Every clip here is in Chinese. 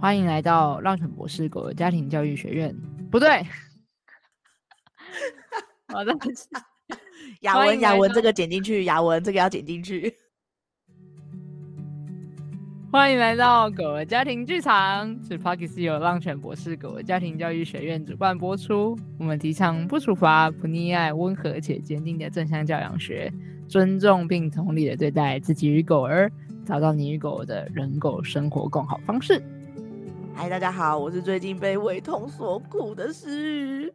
欢迎来到浪犬博士狗的家庭教育学院。不对，好的，雅文，雅文，这个剪进去，雅文，这个要剪进去。欢迎来到狗的家庭剧场，是 Podcast 由浪犬博士狗的家庭教育学院主办播出。我们提倡不处罚、不溺爱、温和且坚定的正向教养学，尊重并同理的对待自己与狗儿，找到你与狗的人狗生活共好方式。嗨，大家好，我是最近被胃痛所苦的诗雨。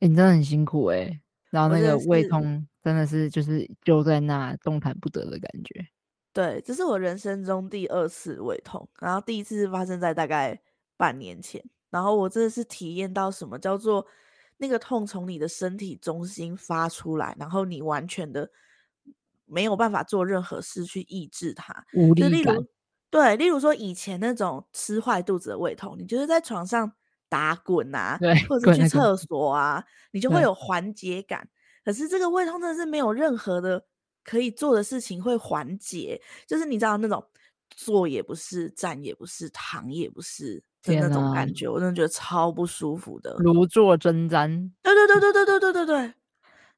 欸，你真的很辛苦哎、欸，然后那个胃痛真的是就是就在那动弹不得的感觉。对，这是我人生中第二次胃痛，然后第一次是发生在大概半年前，然后我真的是体验到什么叫做那个痛从你的身体中心发出来，然后你完全的没有办法做任何事去抑制它，无力感。对，例如说以前那种吃坏肚子的胃痛，你就是在床上打滚啊，对，或者去厕所啊，你就会有缓解感。可是这个胃痛真的是没有任何的可以做的事情会缓解，就是你知道那种坐也不是，站也不是，躺也不是的那种感觉，我真的觉得超不舒服的，如坐针毡。对对对对对对对对对。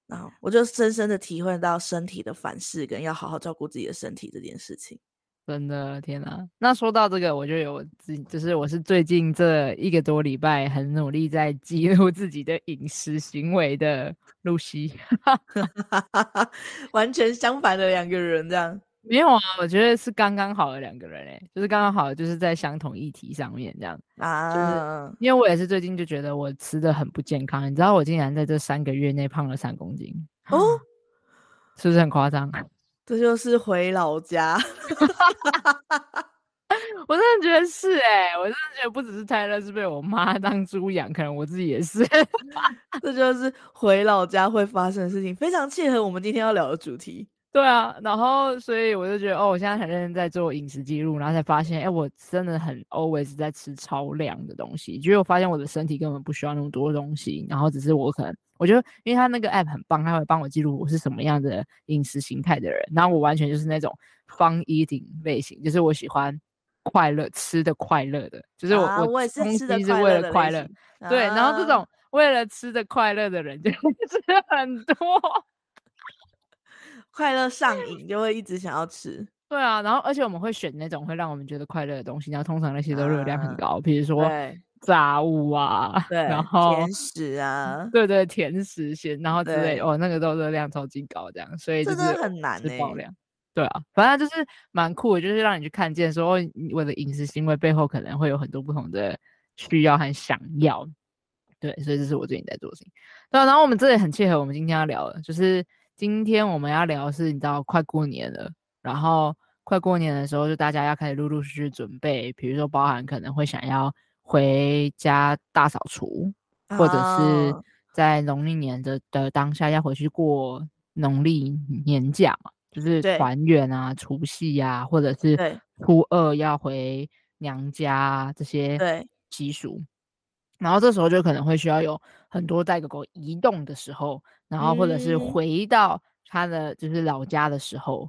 然后我就深深的体会到身体的反噬跟要好好照顾自己的身体这件事情。真的天哪！那说到这个，我就有自己，就是我是最近这一个多礼拜很努力在记录自己的饮食行为的露西，完全相反的两个人这样。没有啊，我觉得是刚刚好的两个人哎，就是刚刚好，就是在相同议题上面这样啊。就是因为我也是最近就觉得我吃的很不健康，你知道我竟然在这三个月内胖了三公斤哦，是不是很夸张？这就是回老家，我真的觉得是哎、欸，我真的觉得不只是泰勒是被我妈当猪养，可能我自己也是。这就是回老家会发生的事情，非常契合我们今天要聊的主题。对啊，然后所以我就觉得哦，我现在很认真在做饮食记录，然后才发现，哎、欸，我真的很 always 在吃超量的东西，结果我发现我的身体根本不需要那么多东西，然后只是我可能，我觉得因为他那个 app 很棒，他会帮我记录我是什么样的饮食形态的人，然后我完全就是那种 fun eating 类型，就是我喜欢快乐吃的快乐的，就是我、啊、我也是吃的是为了快乐，对，然后这种为了吃的快乐的人就会 吃很多。快乐上瘾就会一直想要吃，对啊，然后而且我们会选那种会让我们觉得快乐的东西，然后通常那些都热量很高，比、啊、如说炸物啊，对，然后甜食啊，对对，甜食先，然后之类，哦，那个都热量超级高，这样，所以就是真的很难的爆量，对啊，反正就是蛮酷的，就是让你去看见说，我的饮食行为背后可能会有很多不同的需要和想要，对，所以这是我最近在做的事情，对啊，然后我们这里很切合我们今天要聊的，就是。今天我们要聊的是，你知道快过年了，然后快过年的时候，就大家要开始陆陆续续准备，比如说包含可能会想要回家大扫除，或者是在农历年的的当下要回去过农历年假嘛，就是团圆啊、除夕呀，或者是初二要回娘家这些习俗。然后这时候就可能会需要有很多带狗狗移动的时候，然后或者是回到他的就是老家的时候，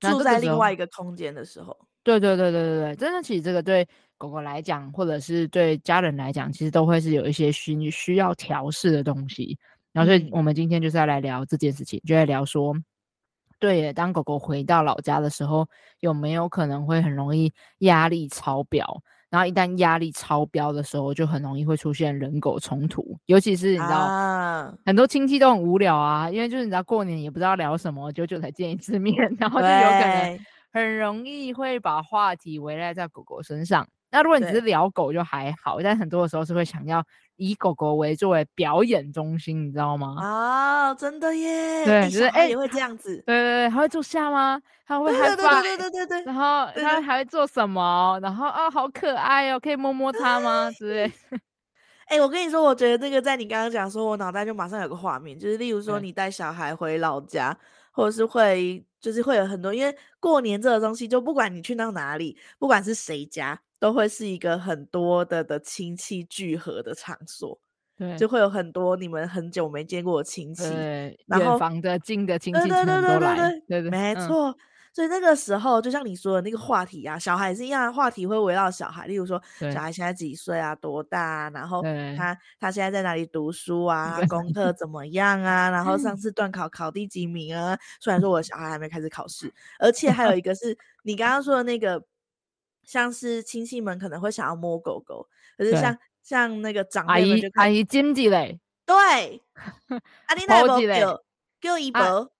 嗯、住在另外一个空间的时候。对对对对对对，真的，其实这个对狗狗来讲，或者是对家人来讲，其实都会是有一些需需要调试的东西。然后，所以我们今天就是要来聊这件事情，就在聊说，对，当狗狗回到老家的时候，有没有可能会很容易压力超标？然后一旦压力超标的时候，就很容易会出现人狗冲突，尤其是你知道，啊、很多亲戚都很无聊啊，因为就是你知道过年也不知道聊什么，久久才见一次面，然后就有可能很容易会把话题围绕在狗狗身上。那如果你只是聊狗就还好，但很多的时候是会想要以狗狗为作为表演中心，你知道吗？啊，真的耶！对，就是哎，也会这样子。对对对，他会坐下吗？他会害怕？对对对对对。然后他还会做什么？然后啊，好可爱哦，可以摸摸它吗？之类。哎，我跟你说，我觉得这个在你刚刚讲说，我脑袋就马上有个画面，就是例如说你带小孩回老家，或者是会就是会有很多，因为过年这个东西，就不管你去到哪里，不管是谁家。都会是一个很多的的亲戚聚合的场所，对，就会有很多你们很久没见过的亲戚，对，然后远房的、近的亲戚都来，对对，对，对，对，对，没错、嗯。所以那个时候，就像你说的那个话题啊，小孩是一样的话题会围绕小孩，例如说小孩现在几岁啊，多大啊，然后他他现在在哪里读书 啊，功课怎么样啊，然后上次段考考第几名啊？虽然说我的小孩还没开始考试，而且还有一个是你刚刚说的那个，像是亲戚们可能会想要摸狗狗，可是像像那个长辈们就阿姨经济嘞，对，阿姨那个叫叫姨伯。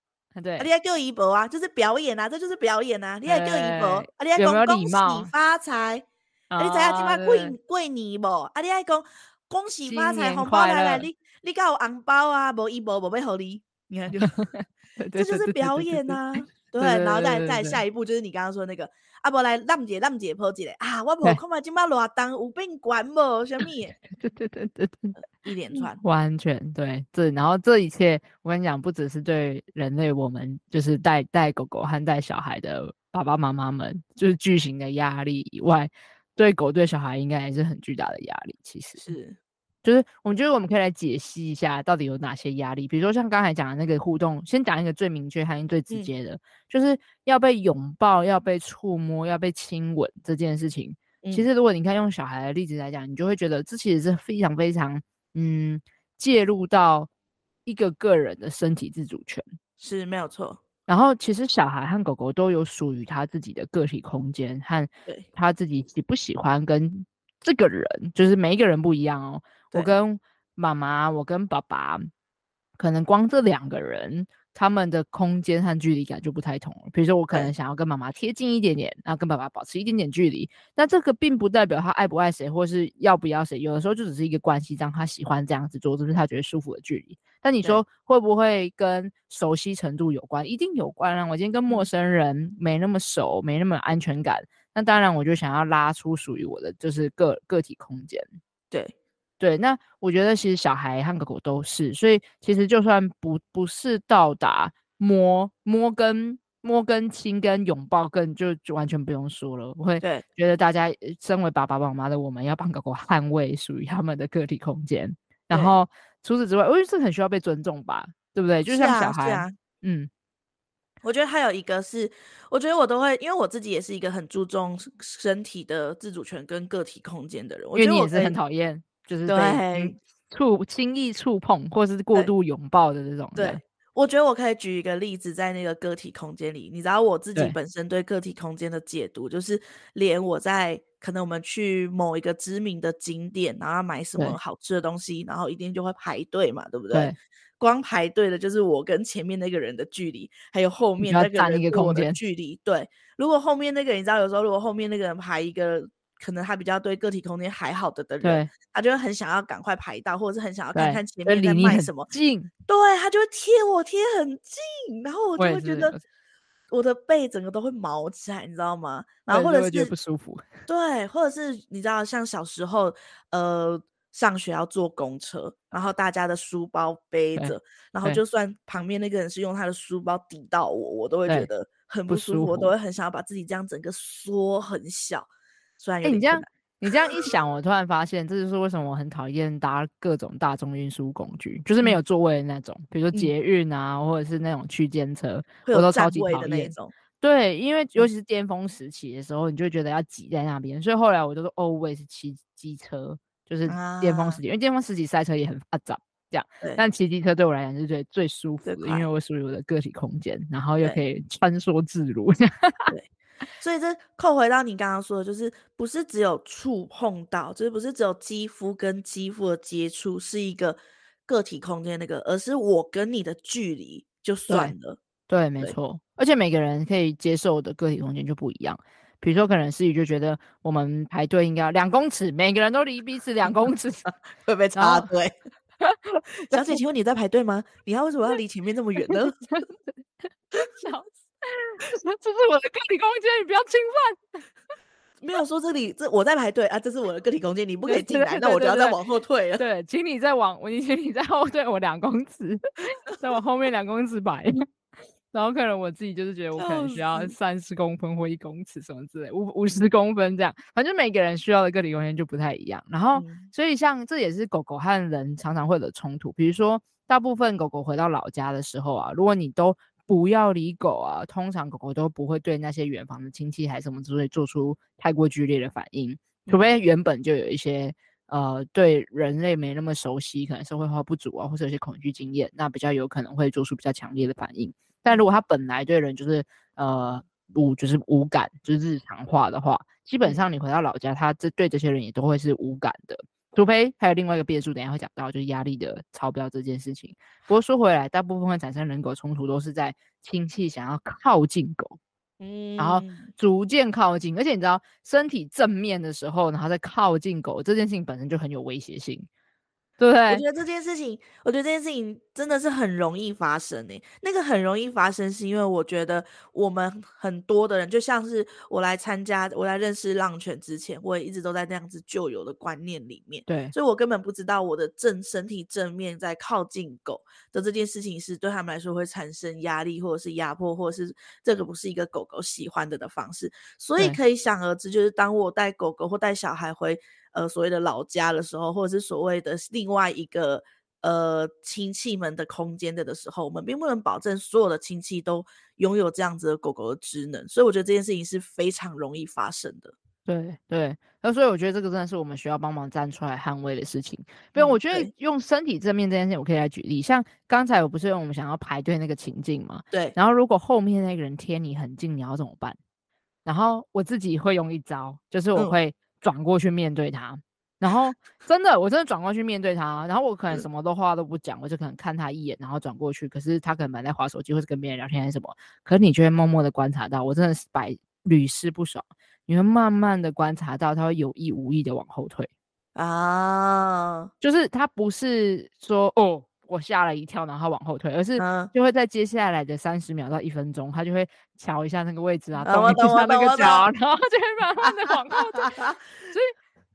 对，啊、你还叫姨婆啊，就是表演啊，这就是表演啊。你还叫姨婆，啊，你还讲恭喜发财，啊，你知影今麦过过年无？啊，你还讲恭喜发财，红包来来，你你敢有红包啊？无姨婆无要互你，你看就，这就是表演啊。对，然后再再下一步就是你刚刚说那个，啊，不来浪姐浪姐破姐嘞啊，我无看嘛，今嘛偌重有病管无？什么？对对对对对。一连串，完全对，这然后这一切，我跟你讲，不只是对人类，我们就是带带狗狗和带小孩的爸爸妈妈们，就是巨型的压力以外，对狗对小孩应该也是很巨大的压力。其实是，就是我们觉得我们可以来解析一下，到底有哪些压力。比如说像刚才讲的那个互动，先讲一个最明确和最直接的，嗯、就是要被拥抱、要被触摸、要被亲吻这件事情。嗯、其实如果你看用小孩的例子来讲，你就会觉得这其实是非常非常。嗯，介入到一个个人的身体自主权是没有错。然后，其实小孩和狗狗都有属于他自己的个体空间和他自己喜不喜欢跟这个人，就是每一个人不一样哦。我跟妈妈，我跟爸爸，可能光这两个人。他们的空间和距离感就不太同了。比如说，我可能想要跟妈妈贴近一点点，然后跟爸爸保持一点点距离。那这个并不代表他爱不爱谁，或是要不要谁。有的时候就只是一个关系，让他喜欢这样子做，这是他觉得舒服的距离。但你说会不会跟熟悉程度有关？一定有关啊！我今天跟陌生人没那么熟，没那么安全感，那当然我就想要拉出属于我的就是个个体空间。对。对，那我觉得其实小孩和狗狗都是，所以其实就算不不是到达摸摸跟摸跟亲跟拥抱，更就就完全不用说了。我会觉得大家身为爸爸妈妈的，我们要帮狗狗捍卫属于他们的个体空间。然后除此之外，我觉得这很需要被尊重吧，对不对？就像小孩，啊啊、嗯，我觉得还有一个是，我觉得我都会，因为我自己也是一个很注重身体的自主权跟个体空间的人，我觉得我因为你也是很讨厌。就是对触轻易触碰或是过度拥抱的这种。对，对，我觉得我可以举一个例子，在那个个体空间里，你知道我自己本身对个体空间的解读，就是连我在可能我们去某一个知名的景点，然后买什么好吃的东西，然后一定就会排队嘛，对不对？对，光排队的就是我跟前面那个人的距离，还有后面那个人跟我的距离。对，如果后面那个你知道，有时候如果后面那个人排一个。可能他比较对个体空间还好的的人，他就会很想要赶快排到，或者是很想要看看前面在卖什么。近，对，他就会贴我贴很近，然后我就会觉得我的背整个都会毛起来，你知道吗？然后或者是觉得不舒服。对，或者是你知道，像小时候，呃，上学要坐公车，然后大家的书包背着，然后就算旁边那个人是用他的书包抵到我，我都会觉得很不舒服，我都会很想要把自己这样整个缩很小。哎、欸，你这样你这样一想，我突然发现，这就是为什么我很讨厌搭各种大众运输工具，就是没有座位的那种，嗯、比如说捷运啊，嗯、或者是那种区间车，我都超级讨厌那种。对，因为尤其是巅峰时期的时候，你就觉得要挤在那边，所以后来我就说，always 骑机车，就是巅峰时期，啊、因为巅峰时期塞车也很复杂，这样。但骑机车对我来讲是最最舒服的，因为我属于我的个体空间，然后又可以穿梭自如。对。对所以这扣回到你刚刚说的，就是不是只有触碰到，就是不是只有肌肤跟肌肤的接触是一个个体空间那个，而是我跟你的距离就算了。对，对没错。而且每个人可以接受的个体空间就不一样。比如说，可能思雨就觉得我们排队应该要两公尺，每个人都离彼此两公尺 会不会插队？小姐，请问你在排队吗？你要为什么要离前面这么远呢？小 这是我的个体空间，你不要侵犯。没有说这里这我在排队啊，这是我的个体空间，你不可以进来，那我就要再往后退了。对，请你再往我，你请你再后退我两公尺，再往后面两公尺排。然后可能我自己就是觉得我可能需要三十公分或一公尺什么之类，五五十公分这样，反正每个人需要的个体空间就不太一样。然后所以像这也是狗狗和人常常会有的冲突，比如说大部分狗狗回到老家的时候啊，如果你都不要理狗啊，通常狗狗都不会对那些远房的亲戚还是什么之类做出太过剧烈的反应，除非原本就有一些呃对人类没那么熟悉，可能社会化不足啊，或者有些恐惧经验，那比较有可能会做出比较强烈的反应。但如果它本来对人就是呃无就是无感，就是日常化的话，基本上你回到老家，它这对这些人也都会是无感的。除非还有另外一个变数，等一下会讲到，就是压力的超标这件事情。不过说回来，大部分会产生人狗冲突都是在亲戚想要靠近狗，嗯，然后逐渐靠近，而且你知道身体正面的时候，然后再靠近狗这件事情本身就很有威胁性。对，我觉得这件事情，我觉得这件事情真的是很容易发生诶、欸。那个很容易发生，是因为我觉得我们很多的人，就像是我来参加，我来认识浪犬之前，我也一直都在那样子旧有的观念里面。对，所以我根本不知道我的正身体正面在靠近狗的这件事情是对他们来说会产生压力，或者是压迫，或者是这个不是一个狗狗喜欢的的方式。所以可以想而知，就是当我带狗狗或带小孩回。呃，所谓的老家的时候，或者是所谓的另外一个呃亲戚们的空间的的时候，我们并不能保证所有的亲戚都拥有这样子的狗狗的职能，所以我觉得这件事情是非常容易发生的。对对，那所以我觉得这个真的是我们需要帮忙站出来捍卫的事情。不用我觉得用身体正面这件事情，我可以来举例，像刚才我不是用我们想要排队那个情境嘛？对。然后如果后面那个人贴你很近，你要怎么办？然后我自己会用一招，就是我会。嗯转过去面对他，然后 真的，我真的转过去面对他，然后我可能什么都话都不讲，我就可能看他一眼，然后转过去。可是他可能还在滑手机，或是跟别人聊天还是什么。可是你就会默默的观察到，我真的是百屡试不爽。你会慢慢的观察到，他会有意无意的往后退啊，就是他不是说哦。我吓了一跳，然后往后退，而是就会在接下来的三十秒到一分钟，他就会瞧一下那个位置啊，动一下那个脚，然后就会慢慢的往后退。所以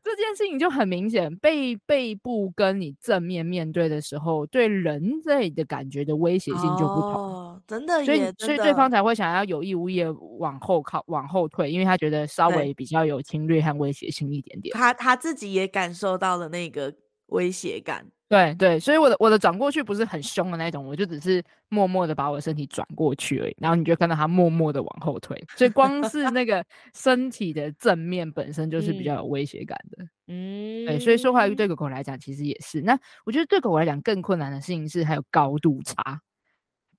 这件事情就很明显，背背部跟你正面面对的时候，对人类的感觉的威胁性就不同。哦，真的，所以所以对方才会想要有意无意的往后靠、往后退，因为他觉得稍微比较有侵略和威胁性一点点。他他自己也感受到了那个威胁感。对对，所以我的我的转过去不是很凶的那种，我就只是默默的把我的身体转过去而已，然后你就看到他默默的往后退，所以光是那个身体的正面本身就是比较有威胁感的，嗯，对，所以说话对狗狗来讲其实也是。那我觉得对狗狗来讲更困难的事情是还有高度差，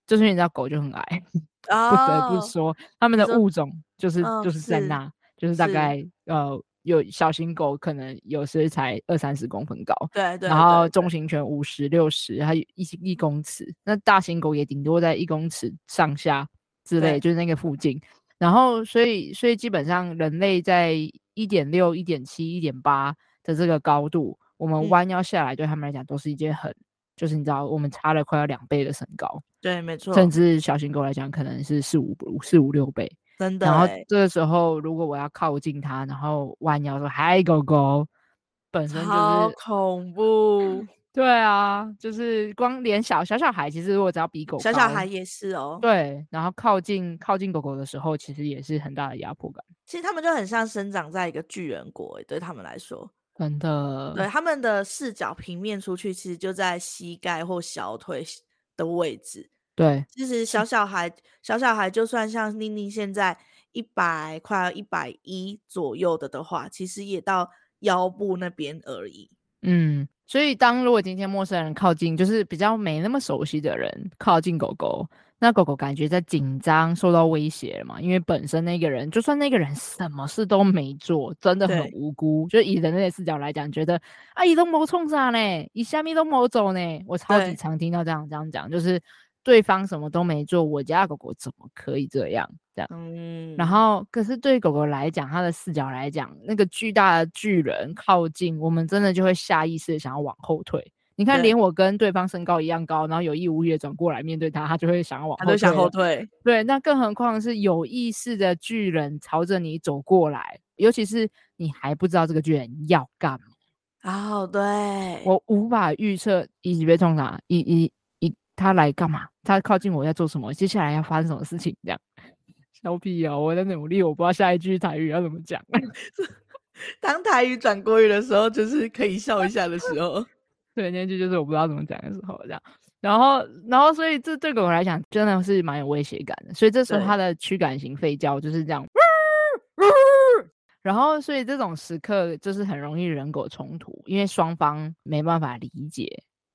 就是你知道狗就很矮，哦、不得不说他们的物种就是、哦、就是在那，就是大概呃。有小型狗可能有时才二三十公分高，对对，对，然后中型犬五十六十，还有一一公尺，那大型狗也顶多在一公尺上下之类，就是那个附近。然后所以所以基本上人类在一点六、一点七、一点八的这个高度，我们弯腰下来对他们来讲都是一件很，嗯、就是你知道我们差了快要两倍的身高，对，没错，甚至小型狗来讲可能是四五四五六倍。真的，然后这个时候，如果我要靠近它，然后弯腰说“嗨，狗狗”，本身就是好恐怖。对啊，就是光连小小小孩，其实如果只要比狗小小孩也是哦。对，然后靠近靠近狗狗的时候，其实也是很大的压迫感。其实他们就很像生长在一个巨人国，对他们来说，真的。对他们的视角平面出去，其实就在膝盖或小腿的位置。对，其实小小孩，小小孩就算像宁宁现在一百快要一百一左右的的话，其实也到腰部那边而已。嗯，所以当如果今天陌生人靠近，就是比较没那么熟悉的人靠近狗狗，那狗狗感觉在紧张，受到威胁了嘛？因为本身那个人，就算那个人什么事都没做，真的很无辜。就以人类的视角来讲，觉得啊，伊都没冲啥呢，伊下面都没走呢。我超级常听到这样对这样讲，就是。对方什么都没做，我家狗狗怎么可以这样？这样，嗯，然后可是对狗狗来讲，它的视角来讲，那个巨大的巨人靠近，我们真的就会下意识的想要往后退。你看，连我跟对方身高一样高，然后有意无意的转过来面对它，它就会想要往后退，想后退。对，那更何况是有意识的巨人朝着你走过来，尤其是你还不知道这个巨人要干嘛。哦，对，我无法预测，一级别通常一一。他来干嘛？他靠近我在做什么？接下来要发生什么事情？这样，小屁啊，我在努力，我不知道下一句台语要怎么讲。当台语转国语的时候，就是可以笑一下的时候。对，那句就是我不知道怎么讲的时候，这样。然后，然后，所以这对狗狗来讲真的是蛮有威胁感的。所以这时候它的驱赶型吠叫就是这样。然后，所以这种时刻就是很容易人狗冲突，因为双方没办法理解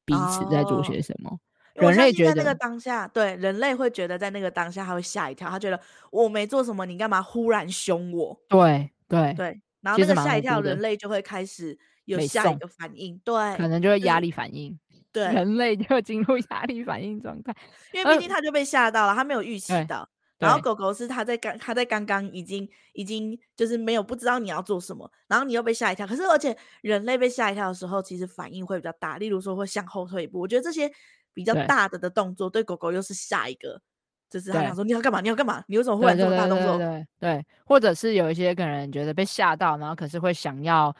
彼此在做些什么。哦、人类觉得在那个当下，对人类会觉得在那个当下他会吓一跳，他觉得我没做什么，你干嘛忽然凶我？对对对，然后那个吓一跳，人类就会开始有下一个反应，对，可能就会压力反应。对，人类就进入压力反应状态，因为毕竟他就被吓到了，他没有预期到。然后狗狗是它在刚，它在刚刚已经已经就是没有不知道你要做什么，然后你又被吓一跳。可是而且人类被吓一跳的时候，其实反应会比较大，例如说会向后退一步。我觉得这些比较大的的动作对狗狗又是下一个，就是他想说你要干嘛？你要干嘛？你为什么忽然这么大动作？对对，对，对，对，或者是有一些可能觉得被吓到，然后可是会想要，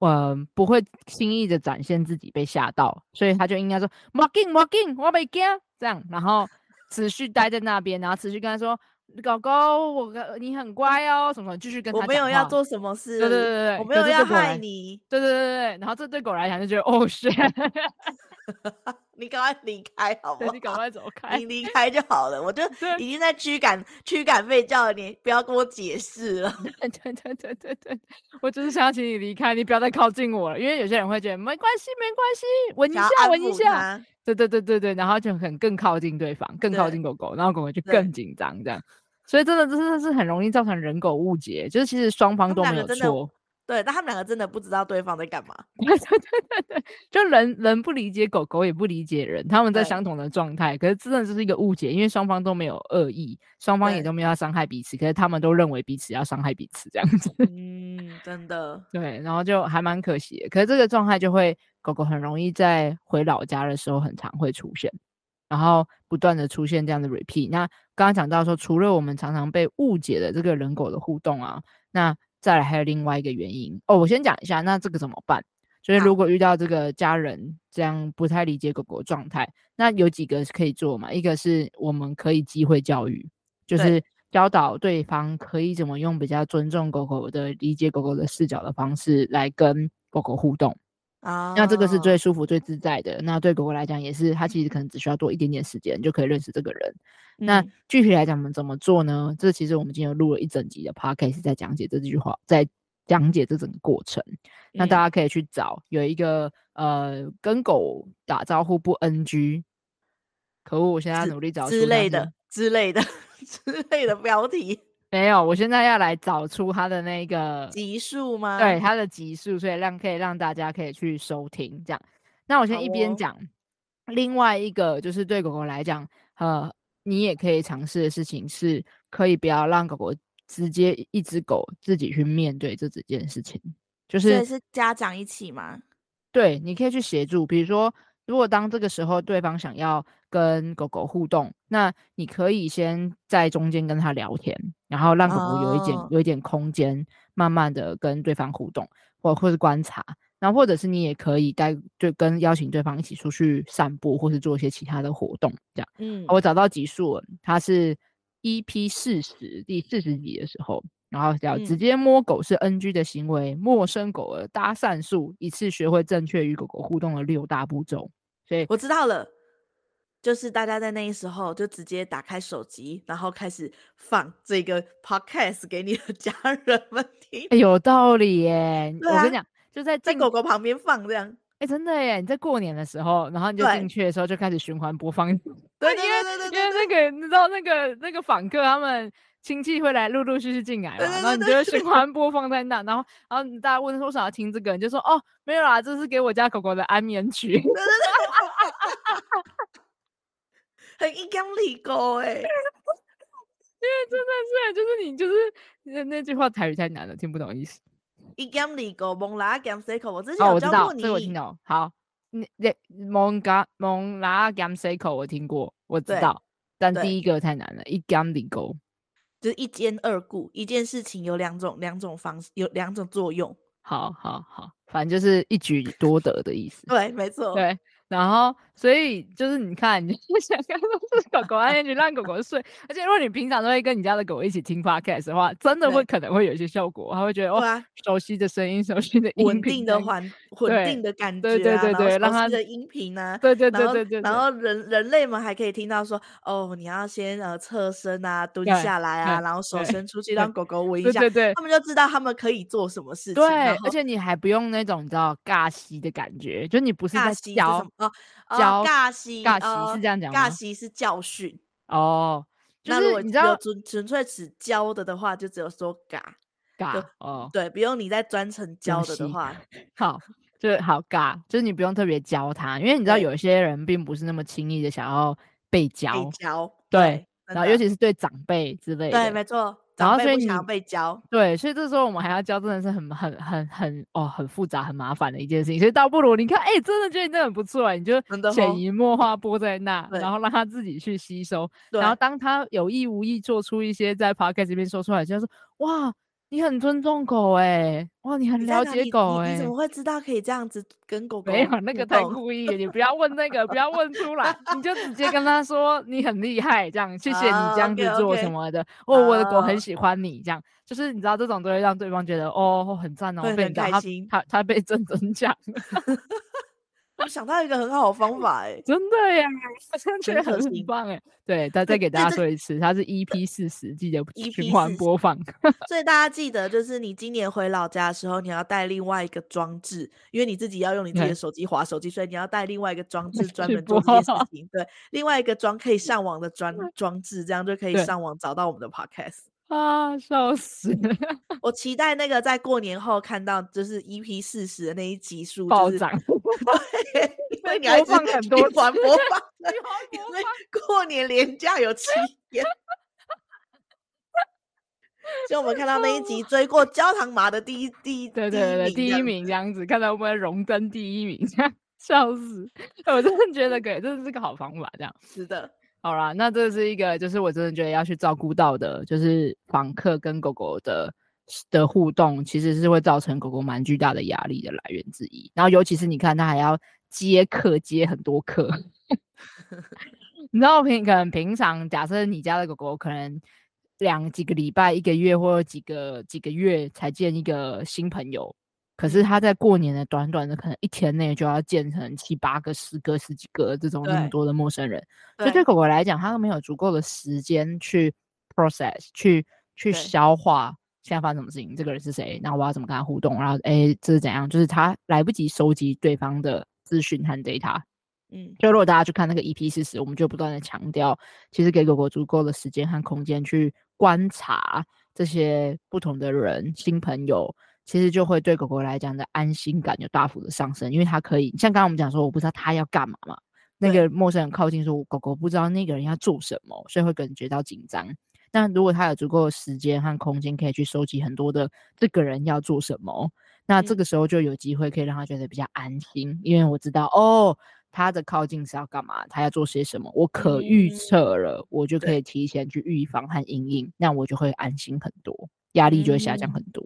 呃，不会轻易的展现自己被吓到，所以他就应该说莫惊莫惊，我没惊这样，然后。持续待在那边，然后持续跟他说：“狗狗，我你很乖哦，什么继续跟他。”我没有要做什么事，对对对对，我没有要害你，对对对对。然后这对狗来讲就觉得哦，是，你赶快离开好不好？你赶快走开，你离开就好了。我就已经在驱赶驱赶吠叫了，你不要跟我解释了。对对对对对对，我就是想要请你离开，你不要再靠近我了，因为有些人会觉得没关系没关系，闻一下闻一下。对对对对对，然后就很更靠近对方，更靠近狗狗，然后狗狗就更紧张这样，所以真的真的是很容易造成人狗误解，就是其实双方都没有错，对，但他们两个真的不知道对方在干嘛，对对对对，就人人不理解狗狗，也不理解人，他们在相同的状态，可是真的就是一个误解，因为双方都没有恶意，双方也都没有要伤害彼此，可是他们都认为彼此要伤害彼此这样子，嗯，真的，对，然后就还蛮可惜的，可是这个状态就会。狗狗很容易在回老家的时候很常会出现，然后不断的出现这样的 repeat。那刚刚讲到说，除了我们常常被误解的这个人狗的互动啊，那再来还有另外一个原因哦。我先讲一下，那这个怎么办？就是如果遇到这个家人这样不太理解狗狗状态，那有几个可以做嘛？一个是我们可以机会教育，就是教导对方可以怎么用比较尊重狗狗的、理解狗狗的视角的方式来跟狗狗互动。啊，oh. 那这个是最舒服、最自在的。那对狗狗来讲，也是它其实可能只需要多一点点时间，就可以认识这个人。嗯、那具体来讲，我们怎么做呢？这其实我们今天录了一整集的 podcast 在讲解这句话，在讲解这整个过程。嗯、那大家可以去找有一个呃，跟狗打招呼不 NG。可恶，我现在要努力找之类的、之类的、之类的标题。没有，我现在要来找出它的那个集数吗？对，它的集数，所以让可以让大家可以去收听这样。那我先一边讲，哦、另外一个就是对狗狗来讲，呃，你也可以尝试的事情是，可以不要让狗狗直接一只狗自己去面对这几件事情，就是是家长一起吗？对，你可以去协助，比如说。如果当这个时候对方想要跟狗狗互动，那你可以先在中间跟他聊天，然后让狗狗有一点、oh. 有一点空间，慢慢的跟对方互动，或或是观察，然后或者是你也可以带就跟邀请对方一起出去散步，或是做一些其他的活动，这样。嗯，我找到集数，它是 EP 四十第四十集的时候。然后叫直接摸狗是 NG 的行为，嗯、陌生狗儿搭讪术，一次学会正确与狗狗互动的六大步骤。所以我知道了，就是大家在那时候就直接打开手机，然后开始放这个 podcast 给你的 家人们听。欸、有道理耶！啊、我跟你讲，就在在狗狗旁边放这样。哎、欸，真的耶！你在过年的时候，然后你就进去的时候就开始循环播放。对，对对对对对，因为那个你知道那个那个访客他们。亲戚会来陆陆续续进来嘛，然后你就循环播放在那，然后然后大家问说想要听这个，你就说哦没有啦，这是给我家狗狗的安眠曲。很一讲理狗哎，因为真的是就是你就是那那句话台语太难了，听不懂意思。一讲理狗蒙拉甘塞口，我之前有教过你，这个我听懂。好，你你蒙嘎蒙拉甘塞口我听过，我知道，但第一个太难了，一讲理狗。就是一兼二顾，一件事情有两种两种方式，有两种作用。好好好，反正就是一举多得的意思。对，没错。对，然后所以就是你看，你 想看狗狗安全，让狗狗睡。而且如果你平常都会跟你家的狗一起听 podcast 的话，真的会可能会有一些效果，它会觉得哇，熟悉的声音，熟悉的音频，稳定的环稳定的感觉啊，对对对对，让它的音频啊，对对对对对，然后人人类们还可以听到说，哦，你要先呃侧身啊，蹲下来啊，然后手伸出去让狗狗闻一下，对对对，他们就知道他们可以做什么事情。对，而且你还不用那种你知道尬吸的感觉，就你不是在教哦教尬吸，尬吸是这样讲吗？尬吸是教训哦。那如果你知道纯纯粹只教的的话，就只有说尬尬哦，对，不用你再专程教的的话，好。就是好尬，就是你不用特别教他，因为你知道有些人并不是那么轻易的想要被教，被教，对，然后尤其是对长辈之类的，对，没错，然后所以你想要被教，对，所以这时候我们还要教，真的是很很很很哦，很复杂、很麻烦的一件事情。所以倒不如你看，哎、欸，真的觉得你真的很不错，你就潜移默化播在那，然后让他自己去吸收，然后当他有意无意做出一些在 podcast 这边说出来，就是哇。你很尊重狗哎、欸，哇，你很了解狗哎、欸，你怎么会知道可以这样子跟狗 狗？没有那个太故意，你不要问那个，不要问出来，你就直接跟他说你很厉害，这样谢谢你这样子做什么的。哦、uh, okay, okay. oh,，我的狗很喜欢你，这样就是你知道这种都会让对方觉得哦很赞哦，会很开心，他他，他被真真讲。我想到一个很好的方法哎、欸，真的呀，好像觉得很很棒哎、欸。对，再再给大家说一次，它是 EP 四十，记得循环播放。所以 大家记得，就是你今年回老家的时候，你要带另外一个装置，因为你自己要用你自己的手机划手机，所以你要带另外一个装置 专门做这件事情。对，另外一个装可以上网的 装装置，这样就可以上网找到我们的 Podcast。啊，笑死！我期待那个在过年后看到，就是 EP 四十的那一集数暴涨。对，因为你还放很多传播放，因为过年连假有七天。所以我们看到那一集追过焦糖麻的第一第一对对对第一名这样子，看到会不会荣登第一名？这样笑死！我真的觉得可以，这是个好方法。这样是的。好啦，那这是一个，就是我真的觉得要去照顾到的，就是访客跟狗狗的的互动，其实是会造成狗狗蛮巨大的压力的来源之一。然后，尤其是你看，它还要接客，接很多客。你知道平可能平常，假设你家的狗狗可能两几个礼拜、一个月或者几个几个月才见一个新朋友。可是他在过年的短短的可能一天内就要见成七八个、十个、十几个这种那么多的陌生人，所以对狗狗来讲，它都没有足够的时间去 process、去去消化现在发生什么事情，这个人是谁，然后我要怎么跟他互动，然后哎，这是怎样？就是他来不及收集对方的资讯和 data。嗯，就如果大家去看那个 EP 四十，我们就不断的强调，其实给狗狗足够的时间和空间去观察这些不同的人、新朋友。其实就会对狗狗来讲的安心感有大幅的上升，因为它可以像刚刚我们讲说，我不知道它要干嘛嘛，那个陌生人靠近说，狗狗不知道那个人要做什么，所以会感觉到紧张。但如果它有足够的时间和空间，可以去收集很多的这个人要做什么，那这个时候就有机会可以让它觉得比较安心，因为我知道哦，它的靠近是要干嘛，它要做些什么，我可预测了，我就可以提前去预防和应应，那我就会安心很多，压力就会下降很多。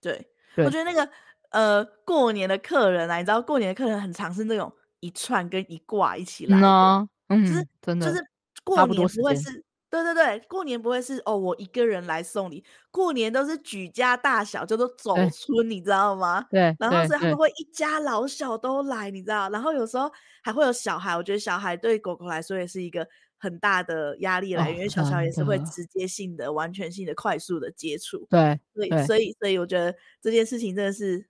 对。我觉得那个呃，过年的客人啊，你知道过年的客人很常是那种一串跟一挂一起来的，嗯，嗯就是真的就是过年不会是，对对对，过年不会是哦，我一个人来送礼，过年都是举家大小就都走村，你知道吗？对，然后所以他们会一家老小都来，你知道，然后有时候还会有小孩，我觉得小孩对狗狗来说也是一个。很大的压力来源，因为小小也是会直接性的、完全性的、快速的接触。对，所以所以所以我觉得这件事情真的是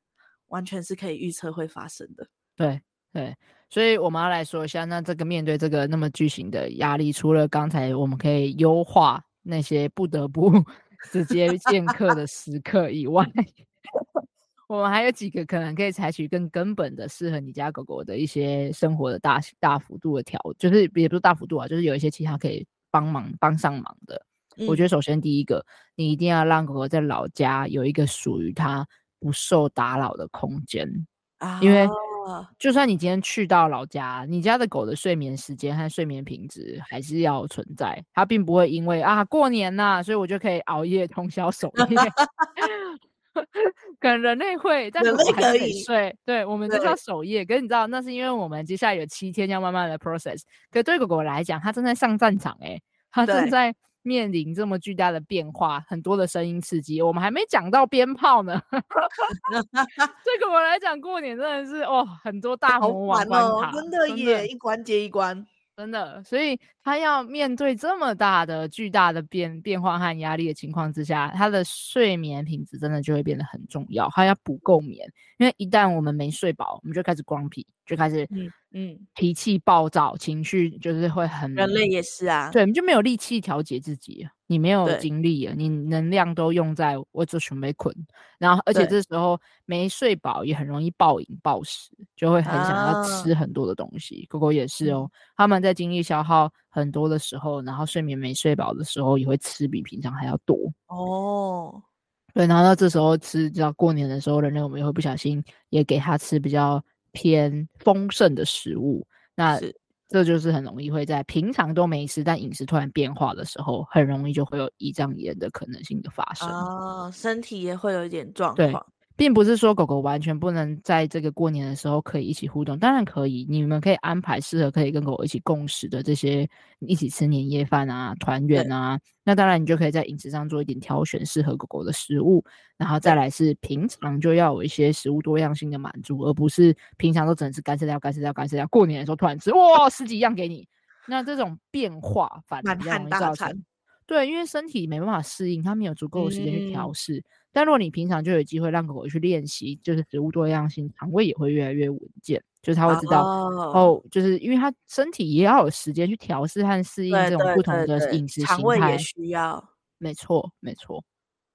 完全是可以预测会发生的。对对，所以我们要来说一下，那这个面对这个那么巨型的压力，除了刚才我们可以优化那些不得不 直接见客的时刻以外。我们还有几个可能可以采取更根本的适合你家狗狗的一些生活的大大幅度的调，就是也不是大幅度啊，就是有一些其他可以帮忙帮上忙的。嗯。我觉得首先第一个，你一定要让狗狗在老家有一个属于它不受打扰的空间啊，因为就算你今天去到老家，你家的狗的睡眠时间和睡眠品质还是要存在，它并不会因为啊过年呐、啊，所以我就可以熬夜通宵守夜。可能人类会，但是还可以睡。对，我们就叫守夜。可是你知道，那是因为我们接下来有七天要慢慢的 process。可是对狗狗来讲，它正在上战场、欸，哎，它正在面临这么巨大的变化，很多的声音刺激，我们还没讲到鞭炮呢。对狗狗来讲，过年真的是哦，很多大魔王关卡，哦，真的耶，一关接一关。真的，所以他要面对这么大的、巨大的变变化和压力的情况之下，他的睡眠品质真的就会变得很重要。他要补够眠，因为一旦我们没睡饱，我们就开始光皮，就开始嗯嗯脾气暴躁，情绪就是会很。人类也是啊，对，你就没有力气调节自己，你没有精力了，你能量都用在我就准备困，然后而且这时候没睡饱也很容易暴饮暴食，就会很想要吃很多的东西。狗狗也是哦，他们在精力消耗很多的时候，然后睡眠没睡饱的时候，也会吃比平常还要多哦。对，然后到这时候吃，知道过年的时候，人类我们也会不小心也给他吃比较偏丰盛的食物，那这就是很容易会在平常都没吃，但饮食突然变化的时候，很容易就会有胰脏炎的可能性的发生。哦，身体也会有一点状况。并不是说狗狗完全不能在这个过年的时候可以一起互动，当然可以，你们可以安排适合可以跟狗狗一起共食的这些，一起吃年夜饭啊、团圆啊。那当然，你就可以在饮食上做一点挑选，适合狗狗的食物。然后再来是平常就要有一些食物多样性的满足，而不是平常都只能吃干饲料、干饲料、干饲料。过年的时候突然吃哇十几样给你，那这种变化反而容易造成。对，因为身体没办法适应，它没有足够的时间去调试。嗯但如果你平常就有机会让狗狗去练习，就是食物多样性，肠胃也会越来越稳健。就是它会知道哦，哦，就是因为它身体也要有时间去调试和适应这种不同的饮食形态，肠胃也需要。没错，没错。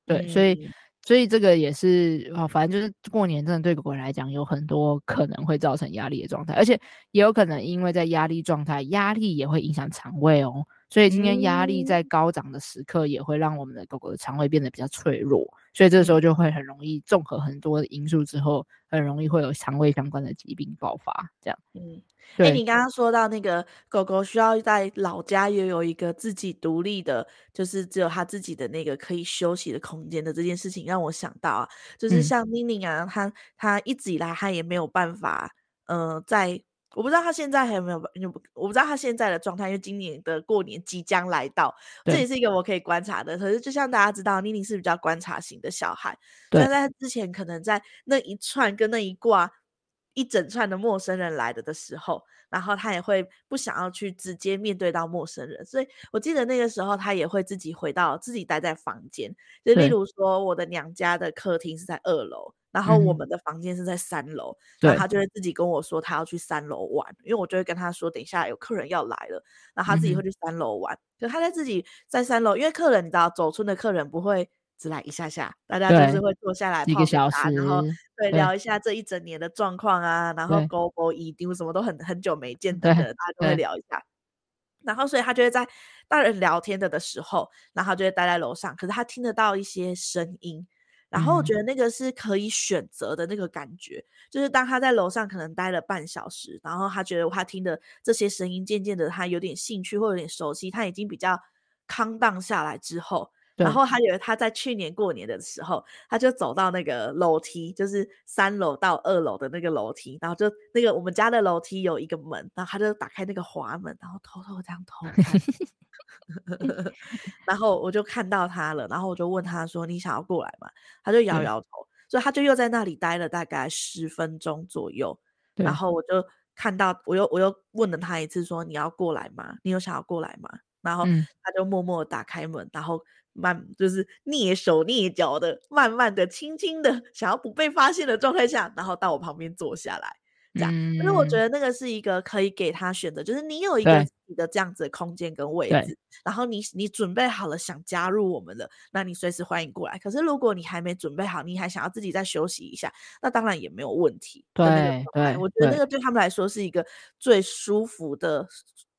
对，嗯、所以所以这个也是哦，反正就是过年真的对狗狗来讲有很多可能会造成压力的状态，而且也有可能因为在压力状态，压力也会影响肠胃哦。所以今天压力在高涨的时刻，也会让我们的狗狗的肠胃变得比较脆弱，所以这时候就会很容易综合很多的因素之后，很容易会有肠胃相关的疾病爆发。这样，嗯，哎、欸，你刚刚说到那个狗狗需要在老家也有一个自己独立的，就是只有它自己的那个可以休息的空间的这件事情，让我想到啊，就是像妮妮啊，它它一直以来它也没有办法，呃，在。我不知道他现在还有没有，我不知道他现在的状态，因为今年的过年即将来到，这也是一个我可以观察的。可是就像大家知道，妮妮是比较观察型的小孩，但在他之前可能在那一串跟那一挂一整串的陌生人来的的时候，然后他也会不想要去直接面对到陌生人，所以我记得那个时候他也会自己回到自己待在房间，就例如说我的娘家的客厅是在二楼。然后我们的房间是在三楼，嗯，然后他就会自己跟我说他要去三楼玩，因为我就会跟他说等一下有客人要来了，然后他自己会去三楼玩。就、嗯、他在自己在三楼，因为客人你知道走村的客人不会只来一下下，大家就是会坐下来泡个茶，然后对聊一下这一整年的状况啊，然后勾勾一丢什么都很很久没见 的，大家都会聊一下。然后所以他就会在大人聊天的的时候，然后他就会待在楼上，可是他听得到一些声音。然后我觉得那个是可以选择的那个感觉，嗯、就是当他在楼上可能待了半小时，然后他觉得他听的这些声音渐渐的他有点兴趣或有点熟悉，他已经比较 calm down 下来之后，然后他觉得他在去年过年的时候，他就走到那个楼梯，就是三楼到二楼的那个楼梯，然后就那个我们家的楼梯有一个门，然后他就打开那个滑门，然后偷偷这样偷看。然后我就看到他了，然后我就问他说：“你想要过来吗？”他就摇摇头，所以他就又在那里待了大概十分钟左右。然后我就看到，我又我又问了他一次说：“你要过来吗？你有想要过来吗？”然后他就默默打开门，然后慢就是蹑手蹑脚的，慢慢的、轻轻的，想要不被发现的状态下，然后到我旁边坐下来。这样，可是我觉得那个是一个可以给他选择，就是你有一个自己的这样子的空间跟位置，然后你你准备好了想加入我们的，那你随时欢迎过来。可是如果你还没准备好，你还想要自己再休息一下，那当然也没有问题。对对，我觉得那个对他们来说是一个最舒服的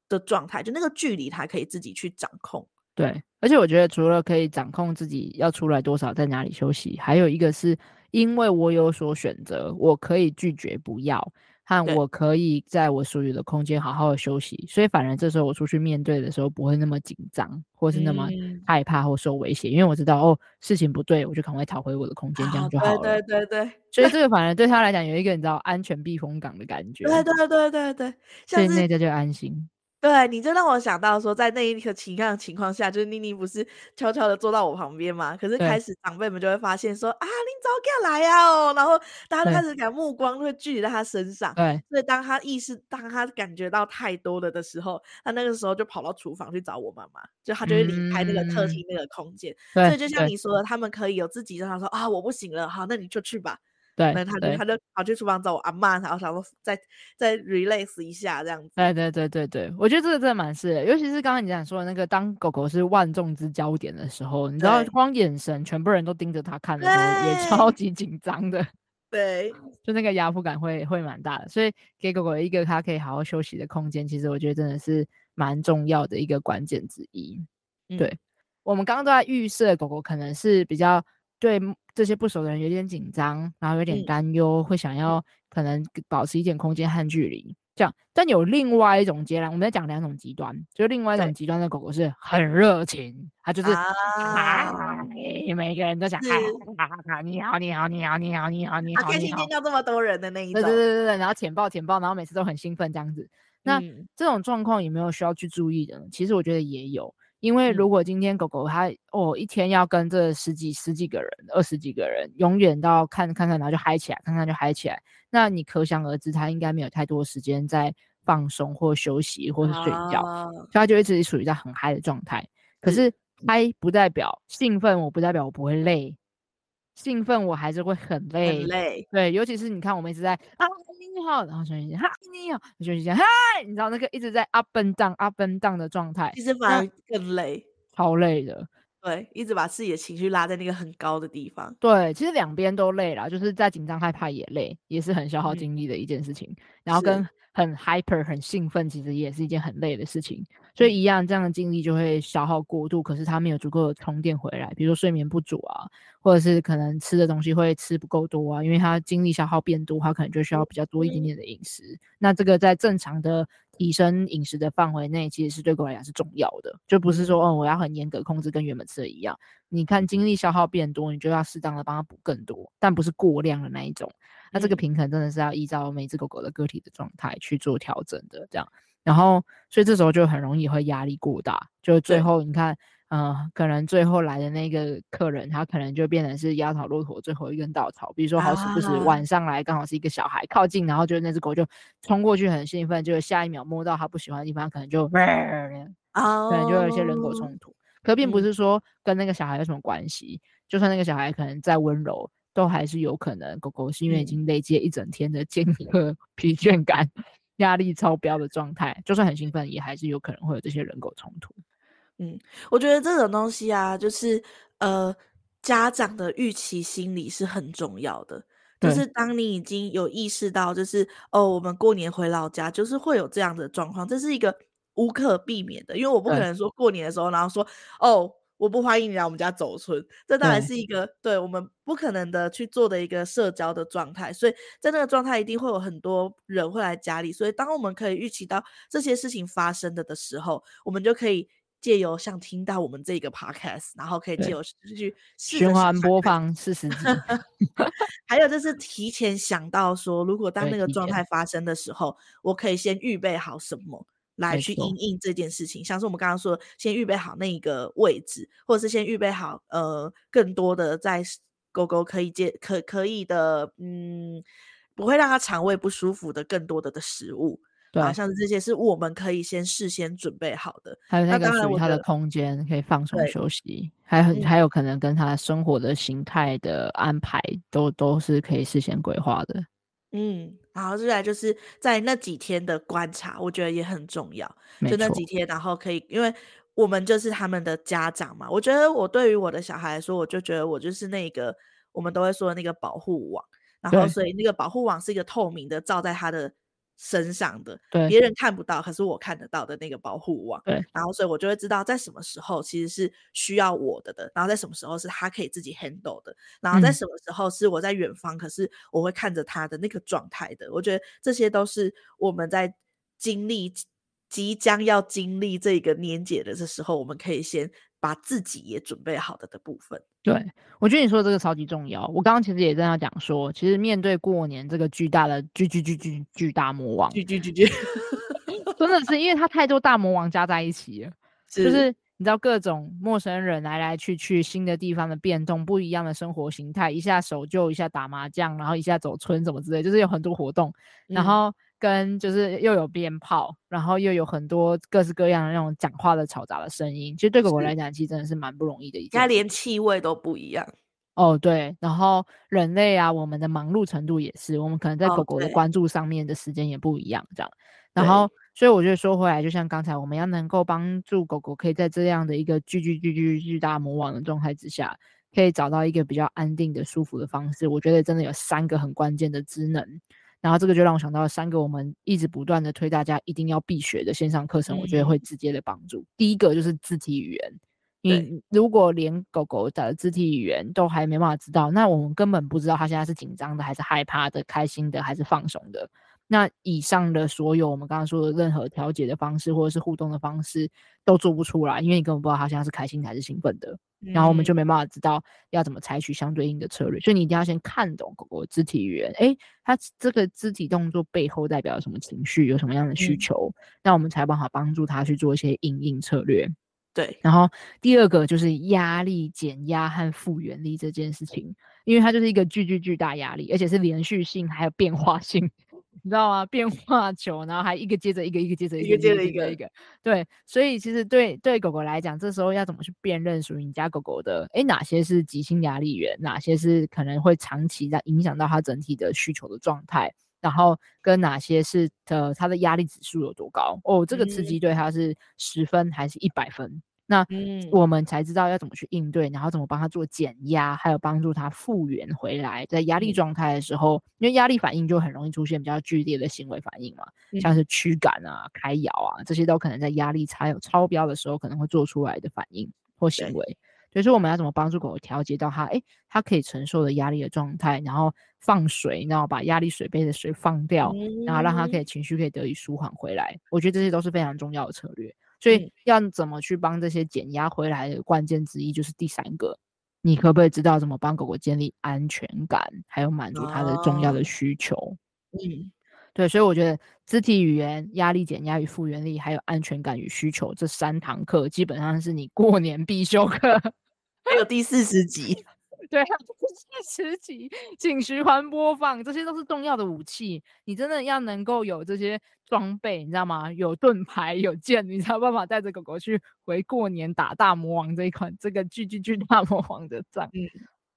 的状态，就那个距离他可以自己去掌控。对，而且我觉得除了可以掌控自己要出来多少，在哪里休息，还有一个是。因为我有所选择，我可以拒绝不要，和我可以在我属于的空间好好的休息，所以反而这时候我出去面对的时候不会那么紧张，或是那么害怕或受威胁，嗯，因为我知道哦，事情不对，我就赶快逃回我的空间，这样就好了。对对对对，所以这个 反而对他来讲有一个你知道安全避风港的感觉。对对对对对，所以那个就安心。对，你就让我想到说，在那一个情况情况下，就是妮妮不是悄悄的坐到我旁边嘛？可是开始长辈们就会发现说啊，你早给来呀哦，然后大家都开始感目光会聚集在他身上。对，所以当他意识，当他感觉到太多了的时候，他那个时候就跑到厨房去找我妈妈，就他就会离开那个客厅那个空间。嗯、所以就像你说的，他们可以有自己，让他说啊，我不行了，好，那你就去吧。对，那他就他就跑去厨房找我阿妈，然后想说再再 relax 一下这样子。对对对对对，我觉得这个真的蛮是的，尤其是刚刚你讲说的那个，当狗狗是万众之焦点的时候，你知道光眼神全部人都盯着它看的时候，也超级紧张的。对，就那个压迫感会会蛮大的，所以给狗狗一个它可以好好休息的空间，其实我觉得真的是蛮重要的一个关键之一。嗯、对，我们刚刚都在预设狗狗可能是比较。对这些不熟的人有点紧张，然后有点担忧，嗯、会想要可能保持一点空间和距离，这样。但有另外一种截然，我们在讲两种极端，就另外一种极端的狗狗是很热情，它就是啊，啊，每个人都想是啊，你好，你好，你好，你好，你好，你好，开心见到这么多人的那一种，对对对对，然后舔抱舔抱，然后每次都很兴奋这样子。那、嗯、这种状况有没有需要去注意的呢？其实我觉得也有。因为如果今天狗狗它哦一天要跟这十几十几个人、二十几个人，永远到看看看，然后就嗨起来，看看就嗨起来，那你可想而知，它应该没有太多时间在放松或休息或是睡觉，啊、所以它就一直处于在很嗨的状态。可是嗨不代表兴奋，我不代表我不会累，兴奋我还是会很累，很累。对，尤其是你看我们一直在啊。你好，然后休息一下，哈，你好，休息一下，嗨，你知道那个一直在 up and down up and down 的状态，其实反而更累，超累的。对，一直把自己的情绪拉在那个很高的地方。对，其实两边都累了，就是在紧张害怕也累，也是很消耗精力的一件事情。嗯、然后跟很 hyper 很兴奋，其实也是一件很累的事情。所以一样，这样的精力就会消耗过度，可是他没有足够的充电回来。比如说睡眠不足啊，或者是可能吃的东西会吃不够多啊，因为他精力消耗变多，他可能就需要比较多一点点的饮食。嗯、那这个在正常的提升饮食的范围内，其实是对狗来讲是重要的，就不是说哦我要很严格控制，跟原本吃的一样。你看精力消耗变多，你就要适当的帮他补更多，但不是过量的那一种。那这个平衡真的是要依照每只狗狗的个体的状态去做调整的，这样。然后，所以这时候就很容易会压力过大，就最后你看，嗯、呃，可能最后来的那个客人，他可能就变成是压倒骆驼最后一根稻草。比如说，好死不死晚上来，刚好是一个小孩靠近，然后就那只狗就冲过去很兴奋，就下一秒摸到他不喜欢的地方，可能就，可能就有一些人狗冲突。可并不是说跟那个小孩有什么关系，就算那个小孩可能再温柔，都还是有可能狗狗是因为已经累积一整天的间隔 疲倦感。压力超标的状态，就算很兴奋，也还是有可能会有这些人狗冲突。嗯，我觉得这种东西啊，就是呃，家长的预期心理是很重要的。就是当你已经有意识到，就是哦，我们过年回老家，就是会有这样的状况，这是一个无可避免的。因为我不可能说过年的时候，然后说哦。我不欢迎你来我们家走村，这当然是一个对，对我们不可能的去做的一个社交的状态，所以在那个状态一定会有很多人会来家里，所以当我们可以预期到这些事情发生的的时候，我们就可以借由像听到我们这个 podcast，然后可以借由去循环播放四十集，还有就是提前想到说，如果当那个状态发生的时候，我可以先预备好什么。来去应应这件事情，像是我们刚刚说，先预备好那一个位置，或者是先预备好呃更多的在狗狗可以接可可以的，嗯，不会让它肠胃不舒服的更多的的食物，对，像是这些是我们可以先事先准备好的，还有。那个属于它的空间可以放松休息，还很还有可能跟它生活的形态的安排都都是可以事先规划的。嗯，然后接下来就是在那几天的观察，我觉得也很重要。就那几天，然后可以，因为我们就是他们的家长嘛。我觉得我对于我的小孩来说，我就觉得我就是那个我们都会说的那个保护网。然后，所以那个保护网是一个透明的，罩在他的。身上的，对，别人看不到，可是我看得到的那个保护网，对，然后所以我就会知道在什么时候其实是需要我的的，然后在什么时候是他可以自己 handle 的，然后在什么时候是我在远方，嗯、可是我会看着他的那个状态的。我觉得这些都是我们在经历即将要经历这个年节的这时候，我们可以先把自己也准备好的的部分。对，我觉得你说的这个超级重要。我刚刚其实也在那讲说，其实面对过年这个巨大的巨巨巨巨巨大魔王，巨巨巨巨，真的是因为它太多大魔王加在一起了，是就是你知道各种陌生人来来去去，新的地方的变动，不一样的生活形态，一下守旧，一下打麻将，然后一下走村，什么之类，就是有很多活动，嗯、然后跟就是又有鞭炮，然后又有很多各式各样的那种讲话的嘈杂的声音，其实对狗狗来讲，其实真的是蛮不容易的一件。它连气味都不一样。哦，对，然后人类啊，我们的忙碌程度也是，我们可能在狗狗的关注上面的时间也不一样，这样。然后，所以我觉得说回来，就像刚才我们要能够帮助狗狗，可以在这样的一个巨巨巨巨巨大魔王的状态之下，可以找到一个比较安定的、舒服的方式。我觉得真的有三个很关键的职能。然后这个就让我想到三个我们一直不断的推大家一定要必学的线上课程，我觉得会直接的帮助。嗯、第一个就是肢体语言。你如果连狗狗的肢体语言都还没办法知道，那我们根本不知道它现在是紧张的，还是害怕的、开心的，还是放松的。那以上的所有我们刚刚说的任何调节的方式或者是互动的方式都做不出来，因为你根本不知道它现在是开心还是兴奋的。嗯、然后我们就没办法知道要怎么采取相对应的策略。所以你一定要先看懂狗狗的肢体语言，诶，它这个肢体动作背后代表什么情绪，有什么样的需求，嗯、那我们才有办法帮助它去做一些应应策略。对，然后第二个就是压力减压和复原力这件事情，因为它就是一个巨巨巨大压力，而且是连续性还有变化性，你知道吗？变化球，然后还一个接着一个，一个接着一个，一个接着一个一个。对，所以其实对对狗狗来讲，这时候要怎么去辨认属于你家狗狗的？诶，哪些是急性压力源？哪些是可能会长期在影响到它整体的需求的状态？然后跟哪些是的，它的压力指数有多高？哦，这个刺激对它是十分还是一百分？嗯、那我们才知道要怎么去应对，然后怎么帮他做减压，还有帮助他复原回来。在压力状态的时候，嗯、因为压力反应就很容易出现比较剧烈的行为反应嘛，嗯、像是驱赶啊、开咬啊，这些都可能在压力差有超标的时候可能会做出来的反应或行为。所以说，我们要怎么帮助狗狗调节到它，诶，它可以承受的压力的状态，然后放水，然后把压力水杯的水放掉，然后让它可以情绪可以得以舒缓回来。我觉得这些都是非常重要的策略。所以要怎么去帮这些减压回来的关键之一，就是第三个，你可不可以知道怎么帮狗狗建立安全感，还有满足它的重要的需求？嗯，对。所以我觉得肢体语言、压力减压与复原力，还有安全感与需求这三堂课，基本上是你过年必修课。还有第四十集，对，还有第四十集，请循环播放，这些都是重要的武器。你真的要能够有这些装备，你知道吗？有盾牌，有剑，你才有办法带着狗狗去回过年打大魔王这一款这个巨巨巨大魔王的仗。嗯，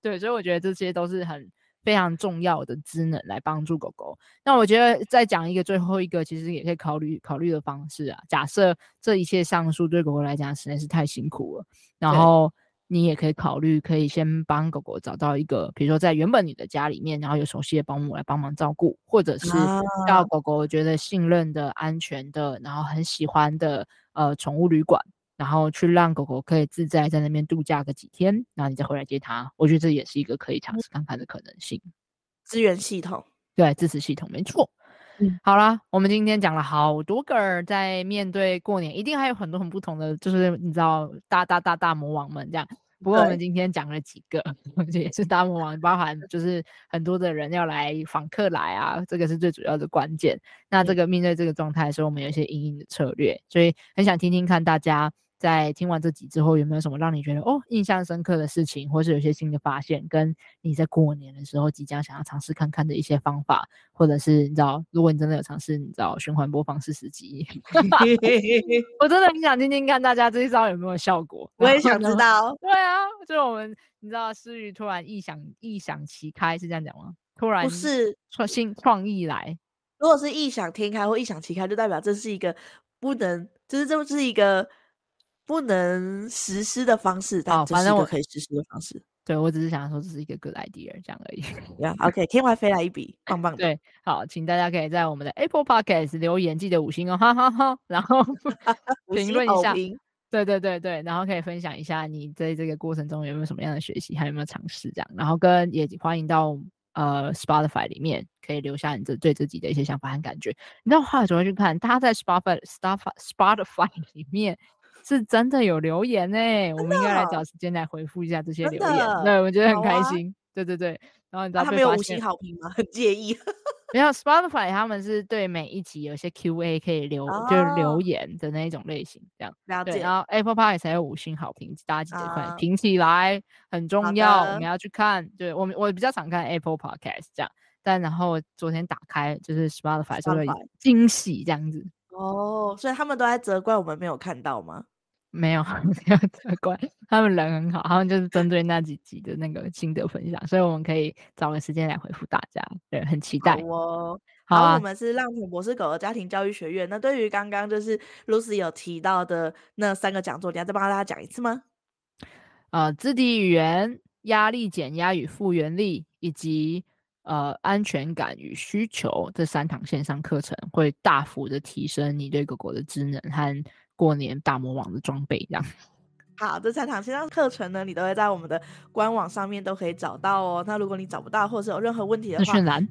对，所以我觉得这些都是很非常重要的职能来帮助狗狗。那我觉得再讲一个最后一个，其实也可以考虑考虑的方式啊。假设这一切上述对狗狗来讲实在是太辛苦了，然后。你也可以考虑，可以先帮狗狗找到一个，比如说在原本你的家里面，然后有熟悉的保姆来帮忙照顾，或者是让狗狗觉得信任的、安全的，然后很喜欢的呃宠物旅馆，然后去让狗狗可以自在在那边度假个几天，然后你再回来接它。我觉得这也是一个可以尝试看看的可能性。资源系统，对，支持系统没错。嗯，好啦，我们今天讲了好多个，在面对过年，一定还有很多很不同的，就是你知道大大大大魔王们这样。不过我们今天讲了几个，对也是大魔王，包含就是很多的人要来访客来啊，这个是最主要的关键。那这个面对这个状态的时候，我们有一些隐隐的策略，所以很想听听看大家。在听完这集之后，有没有什么让你觉得哦印象深刻的事情，或是有些新的发现，跟你在过年的时候即将想要尝试看看的一些方法，或者是你知道，如果你真的有尝试，你知道循环播放四十集，我真的很想听听看大家这一招有没有效果。我也想知道。对啊，就是我们你知道思雨突然异想异想奇开是这样讲吗？突然不是创新创意来，如果是异想天开或异想奇开，就代表这是一个不能，就是这是一个。不能实施的方式，但反正我可以实施的方式。对，我只是想说这是一个 good idea 这样而已。yeah,，OK，天外飞来一笔，棒棒的。对，好，请大家可以在我们的 Apple Podcast 留言，记得五星哦，哈哈哈。然后 评论一下，对对对对，然后可以分享一下你在这个过程中有没有什么样的学习，还有没有尝试这样。然后跟也欢迎到呃 Spotify 里面可以留下你这对自己的一些想法和感觉。你知道后来怎么去看？大家在 Spotify Spotify Spotify 里面。是真的有留言呢、欸，我们应该来找时间来回复一下这些留言。对，我觉得很开心。啊、对对对，然后你知道、啊、他没有五星好评吗？很介意。没有 Spotify 他们是对每一集有些 Q&A 可以留，哦、就是留言的那一种类型，这样。了解。对，然后 Apple Podcast 才有五星好评，大家记得快评起来，很重要，我们要去看。对我们，我比较常看 Apple Podcast 这样，但然后昨天打开就是 Spotify 就会惊喜这样子。哦，所以他们都在责怪我们没有看到吗？没有，没有责怪，他们人很好，他们就是针对那几集的那个心得分享，所以我们可以找个时间来回复大家，对，很期待。好哦，好，我们是浪犬博士狗的家庭教育学院。那对于刚刚就是 Lucy 有提到的那三个讲座，你要再帮大家讲一次吗？呃，肢体语言、压力减压与复原力，以及呃安全感与需求这三堂线上课程，会大幅的提升你对狗狗的智能和。过年大魔王的装备这样，好，这三堂线上课程呢，你都会在我们的官网上面都可以找到哦。那如果你找不到，或者是有任何问题的话，资讯栏，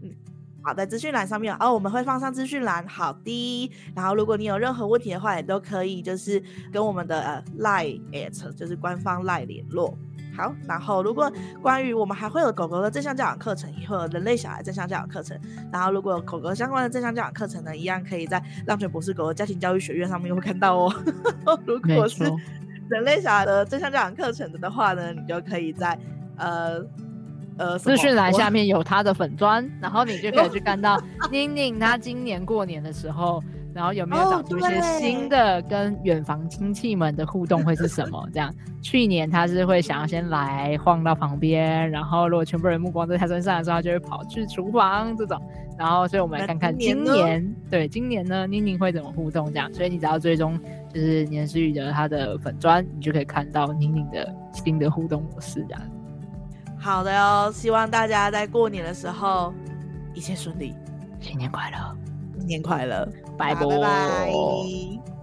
好，在资讯栏上面哦，我们会放上资讯栏。好的，然后如果你有任何问题的话，也都可以就是跟我们的呃 Line at 就是官方 Line 联络。好，然后如果关于我们还会有狗狗的正向教养课程，也会有人类小孩正向教养课程。然后如果有狗狗相关的正向教养课程呢，一样可以在浪犬博士狗的家庭教育学院上面会看到哦。如果是人类小孩的正向教养课程的话呢，你就可以在呃呃资讯栏下面有他的粉砖，然后你就可以去 看到 宁宁他今年过年的时候。然后有没有找出一些新的跟远房亲戚们的互动会是什么？这样，去年他是会想要先来晃到旁边，然后如果全部人目光在他身上的时候，他就会跑去厨房这种。然后，所以我们来看看今年，今年对今年呢，宁宁会怎么互动？这样，所以你只要追踪就是年思雨的他的粉砖，你就可以看到宁宁的新的互动模式这样。好的哟，希望大家在过年的时候一切顺利，新年快乐。新年快乐，拜拜。